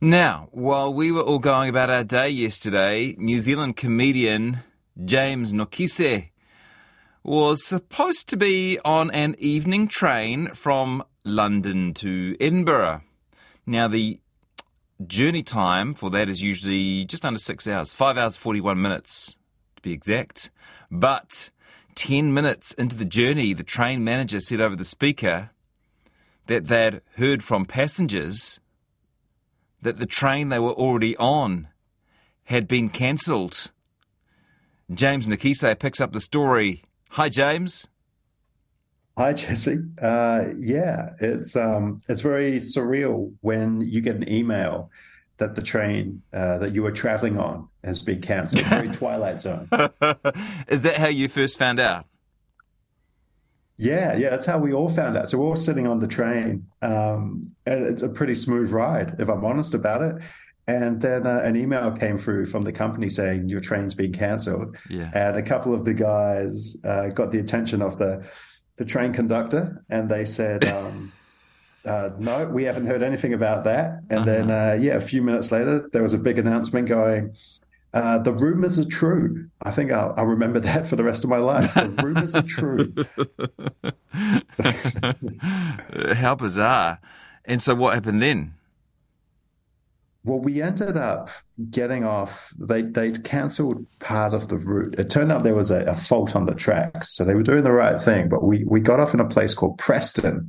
Now, while we were all going about our day yesterday, New Zealand comedian James Nokise was supposed to be on an evening train from London to Edinburgh. Now, the journey time for that is usually just under six hours, five hours, 41 minutes to be exact. But 10 minutes into the journey, the train manager said over the speaker that they'd heard from passengers that the train they were already on had been cancelled. James Nokise picks up the story. Hi, James. Hi, Jesse. Uh, yeah, it's um, it's very surreal when you get an email that the train uh, that you were traveling on has been cancelled. Very Twilight Zone. Is that how you first found out? Yeah, yeah, that's how we all found out. So we're all sitting on the train, um, and it's a pretty smooth ride, if I'm honest about it. And then uh, an email came through from the company saying your train's been cancelled. Yeah. And a couple of the guys uh, got the attention of the the train conductor, and they said, um, uh, "No, we haven't heard anything about that." And Uh-huh. then, uh, yeah, a few minutes later, there was a big announcement going. Uh, the rumors are true. I think I'll, I'll remember that for the rest of my life. The rumors are true. How bizarre. And so what happened then? Well, we ended up getting off. They they'd cancelled part of the route. It turned out there was a, a fault on the tracks, so they were doing the right thing. But we we got off in a place called Preston,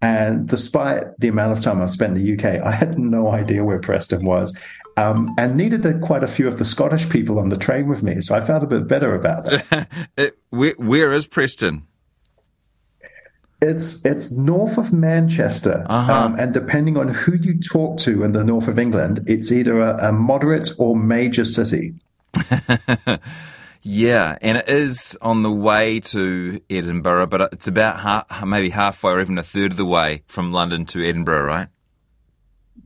and despite the amount of time I've spent in the UK, I had no idea where Preston was, um, and needed quite a few of the Scottish people on the train with me. So I felt a bit better about that. It, where, where is Preston? It's it's north of Manchester, Uh-huh. um, and depending on who you talk to in the north of England, it's either a, a moderate or major city. Yeah, and it is on the way to Edinburgh, but it's about half, maybe halfway or even a third of the way from London to Edinburgh, right?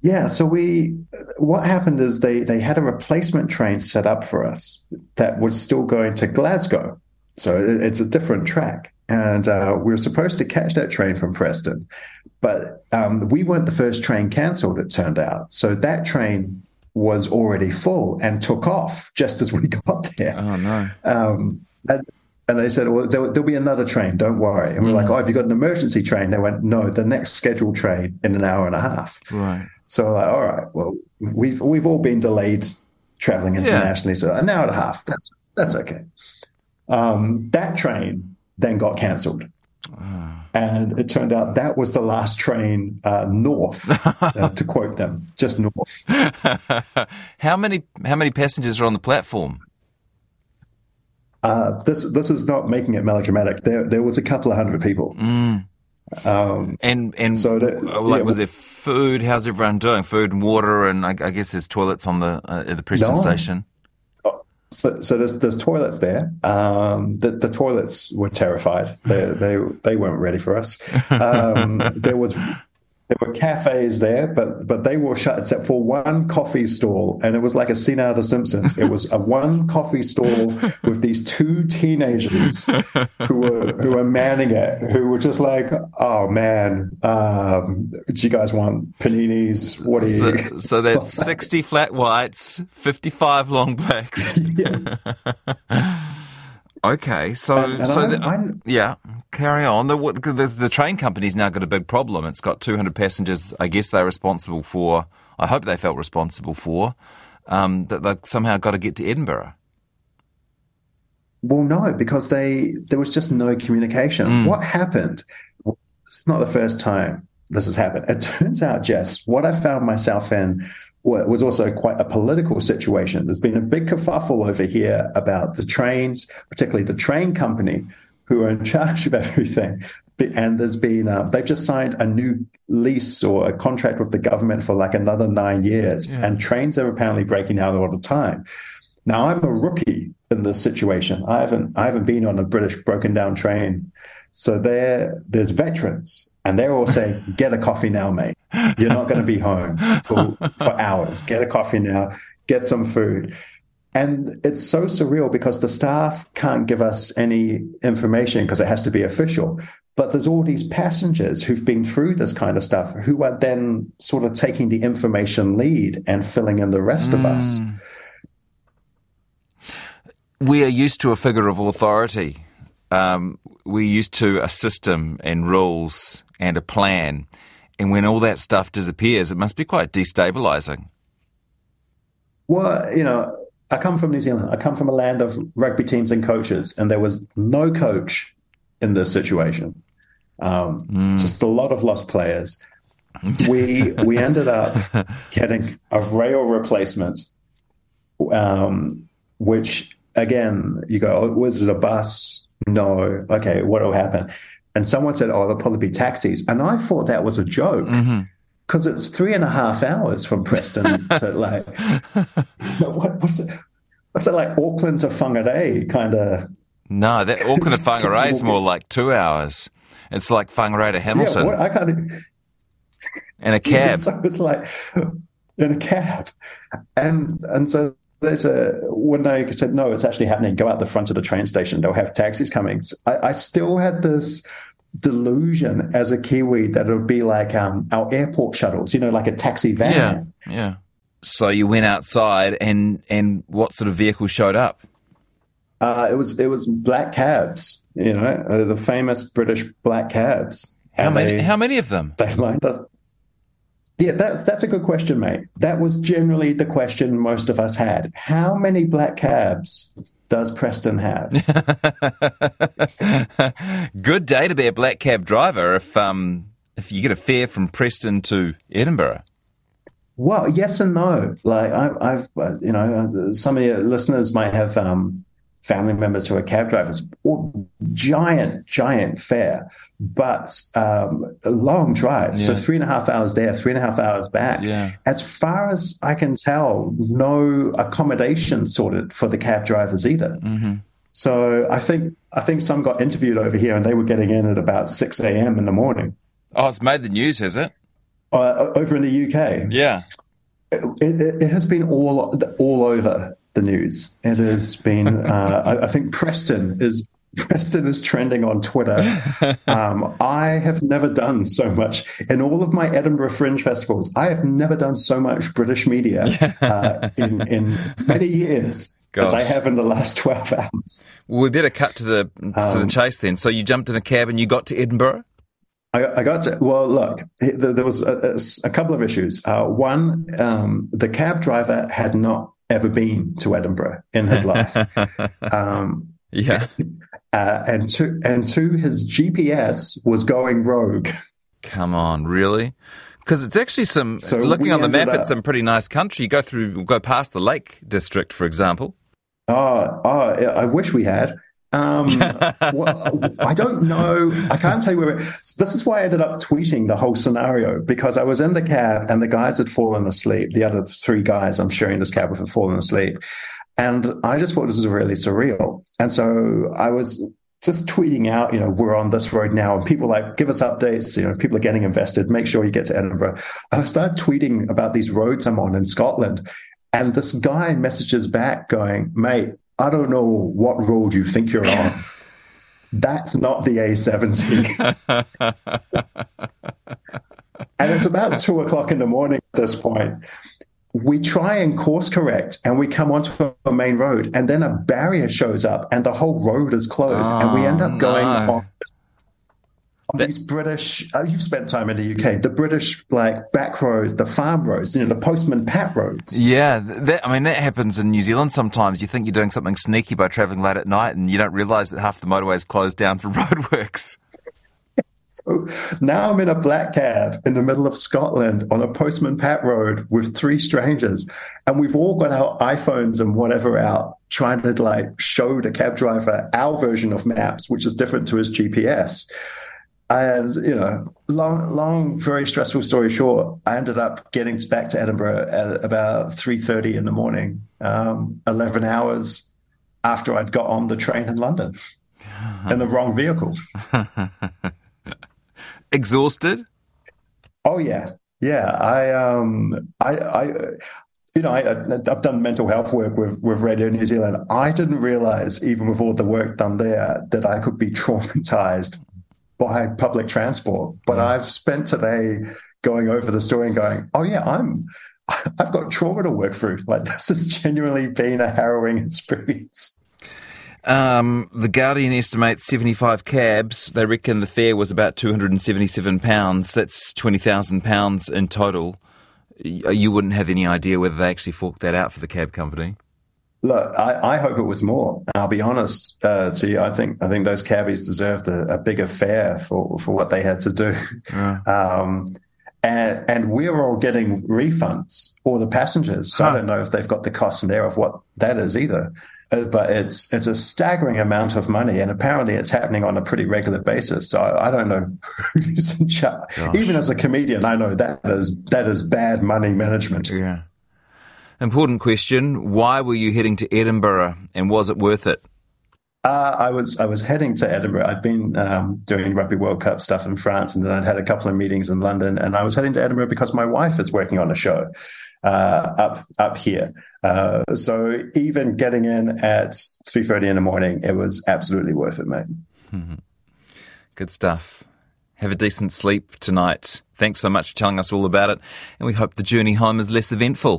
Yeah, so we what happened is they they had a replacement train set up for us that was still going to Glasgow. So it- it's a different track, and uh, we were supposed to catch that train from Preston, but um, we weren't the first train cancelled. It turned out, so that train was already full and took off just as we got there. Oh, no. Um, and, and they said, well, there, there'll be another train, don't worry. And we're like, oh, have you got an emergency train? They went, no, the next scheduled train in an hour and a half. Right. So like, all right, well, we've we've all been delayed traveling internationally, so an hour and a half, that's that's okay. Um, that train then got cancelled. And it turned out that was the last train uh, north, uh, to quote them, just north. how many how many passengers are on the platform? Uh, this this is not making it melodramatic. There there was a couple of hundred people. Um, And and So uh, like, yeah, was there food? How's everyone doing? Food and water, and I, I guess there's toilets on the uh, at the Preston No. station. So, so there's there's toilets there. Um, the, the toilets were terrified. They they they weren't ready for us. Um, there was there were cafes there, but but they were shut except for one coffee stall, and it was like a scene out of Simpsons. It was a one coffee stall with these two teenagers who were who were manning it, who were just like, "Oh man, um, do you guys want paninis? What do you?" So, so that's sixty flat whites, fifty-five long blacks. Yeah. Okay, so and so I'm- the- I'm- yeah, carry on. The, the the train company's now got a big problem. It's got two hundred passengers. I guess they're responsible for. I hope they felt responsible for um, that they somehow got to get to Edinburgh. Well, no, because they there was just no communication. What happened? Well, this is not the first time this has happened. It turns out, Jess, what I found myself in was also quite a political situation. There's been a big kerfuffle over here about the trains, particularly the train company, who are in charge of everything. And there's been uh, they've just signed a new lease or a contract with the government for like another nine years, and trains are apparently breaking out all the time. Now I'm a rookie in this situation. I haven't I haven't been on a British broken down train. So there there's veterans and they're all saying, get a coffee now, mate. You're not going to be home for, for hours. Get a coffee now, get some food. And it's so surreal because the staff can't give us any information because it has to be official. but there's all these passengers who've been through this kind of stuff who are then sort of taking the information lead and filling in the rest mm. of us. Mm. We are used to a figure of authority. Um, we're used to a system and rules and a plan. And when all that stuff disappears, it must be quite destabilizing. Well, you know, I come from New Zealand. I come from a land of rugby teams and coaches, and there was no coach in this situation. Um, mm. Just a lot of lost players. we we ended up getting a rail replacement, um, which again you go, oh, was it a bus? No. Okay, what will happen? And someone said, oh, there'll probably be taxis, and I thought that was a joke. Mm-hmm because it's three and a half hours from Preston to like what, what's it? What's it like Auckland to Whangarei kind of? No, that Auckland to Whangarei is more like two hours. It's like Whangarei to Hamilton. Yeah, what, I can't. In a cab. so it's like in a cab, and and so there's a when they said no, it's actually happening. Go out the front of the train station. They'll have taxis coming. I, I still had this delusion as a Kiwi that it would be like um, our airport shuttles, you know, like a taxi van. Yeah, yeah. So you went outside, and and what sort of vehicle showed up? Uh, it was it was black cabs, you know, uh, the famous British black cabs. How many? They, how many of them? They lined us. Yeah, that's that's a good question, mate. That was generally the question most of us had. How many black cabs does Preston have? good day to be a black cab driver if um if you get a fare from Preston to Edinburgh. Well, yes and no. Like I, have uh, you know, some of your listeners might have um, family members who are cab drivers. Giant, giant fare, but um, a long drive. Yeah. So three and a half hours there, three and a half hours back. Yeah. As far as I can tell, no accommodation sorted for the cab drivers either. Mm-hmm. So I think I think some got interviewed over here, and they were getting in at about six a.m. in the morning. Oh, it's made the news, has it? Uh, over in the UK. Yeah. It, it, it, has been all all over the news. It has been. Uh, I, I, think Preston is Preston is trending on Twitter. Um, I have never done so much in all of my Edinburgh Fringe festivals. I have never done so much British media uh, in in many years. Gosh. As I have in the last twelve hours. Well, we better cut to the to um, the chase then. So you jumped in a cab and you got to Edinburgh. I, I, got to, well, look, there was a, a couple of issues. Uh, one, um, the cab driver had not ever been to Edinburgh in his life. um, yeah. Uh, and two, and two, his GPS was going rogue. Come on, really? Because it's actually some. So looking on the map, up, it's some pretty nice country. You go through, go past the Lake District, for example. Oh, oh! I wish we had. Um, well, I don't know. I can't tell you where. This is why I ended up tweeting the whole scenario because I was in the cab and the guys had fallen asleep. The other three guys I'm sharing this cab with had fallen asleep. And I just thought this was really surreal. And so I was just tweeting out, you know, we're on this road now. And people like, give us updates. You know, people are getting invested. Make sure you get to Edinburgh. And I started tweeting about these roads I'm on in Scotland. And this guy messages back going, mate, I don't know what road you think you're on. That's not the A70. and it's about two o'clock in the morning at this point. We try and course correct and we come onto a main road, and then a barrier shows up and the whole road is closed. Oh, and we end up ah, going no. on these British, uh, you've spent time in the UK, the British like back roads, the farm roads, you know, the postman pat roads. Yeah, that, I mean, that happens in New Zealand sometimes. You think you're doing something sneaky by travelling late at night and you don't realise that half the motorway is closed down for roadworks. So now I'm in a black cab in the middle of Scotland on a postman pat road with three strangers, and we've all got our iPhones and whatever out trying to like show the cab driver our version of maps, which is different to his GPS. And you know, long, long, very stressful story short. I ended up getting back to Edinburgh at about three thirty in the morning, um, eleven hours after I'd got on the train in London in the wrong vehicle. Exhausted? Oh yeah, yeah. I um, I, I you know, I, have done mental health work with, with Radio New Zealand. I didn't realize, even with all the work done there, that I could be traumatized by public transport. But yeah. I've spent today going over the story and going, oh yeah, I'm I've got trauma to work through. Like this has genuinely been a harrowing experience. Um, the Guardian estimates 75 cabs. They reckon the fare was about £277. That's £20,000 in total. You wouldn't have any idea whether they actually forked that out for the cab company. Look, I, I hope it was more. I'll be honest uh, to you. I think I think those cabbies deserved a, a bigger fare for, for what they had to do. Yeah. Um, and, and we're all getting refunds, or the passengers. So huh. I don't know if they've got the cost in there of what that is either. Uh, but it's it's a staggering amount of money, and apparently it's happening on a pretty regular basis. So I, I don't know who's in charge. Even as a comedian, I know that is that is bad money management. Yeah. Important question: Why were you heading to Edinburgh, and was it worth it? Uh, I was I was heading to Edinburgh. I'd been um, doing Rugby World Cup stuff in France, and then I'd had a couple of meetings in London. And I was heading to Edinburgh because my wife is working on a show uh, up up here. Uh, so even getting in at three thirty in the morning, it was absolutely worth it, mate. Mm-hmm. Good stuff. Have a decent sleep tonight. Thanks so much for telling us all about it, and we hope the journey home is less eventful.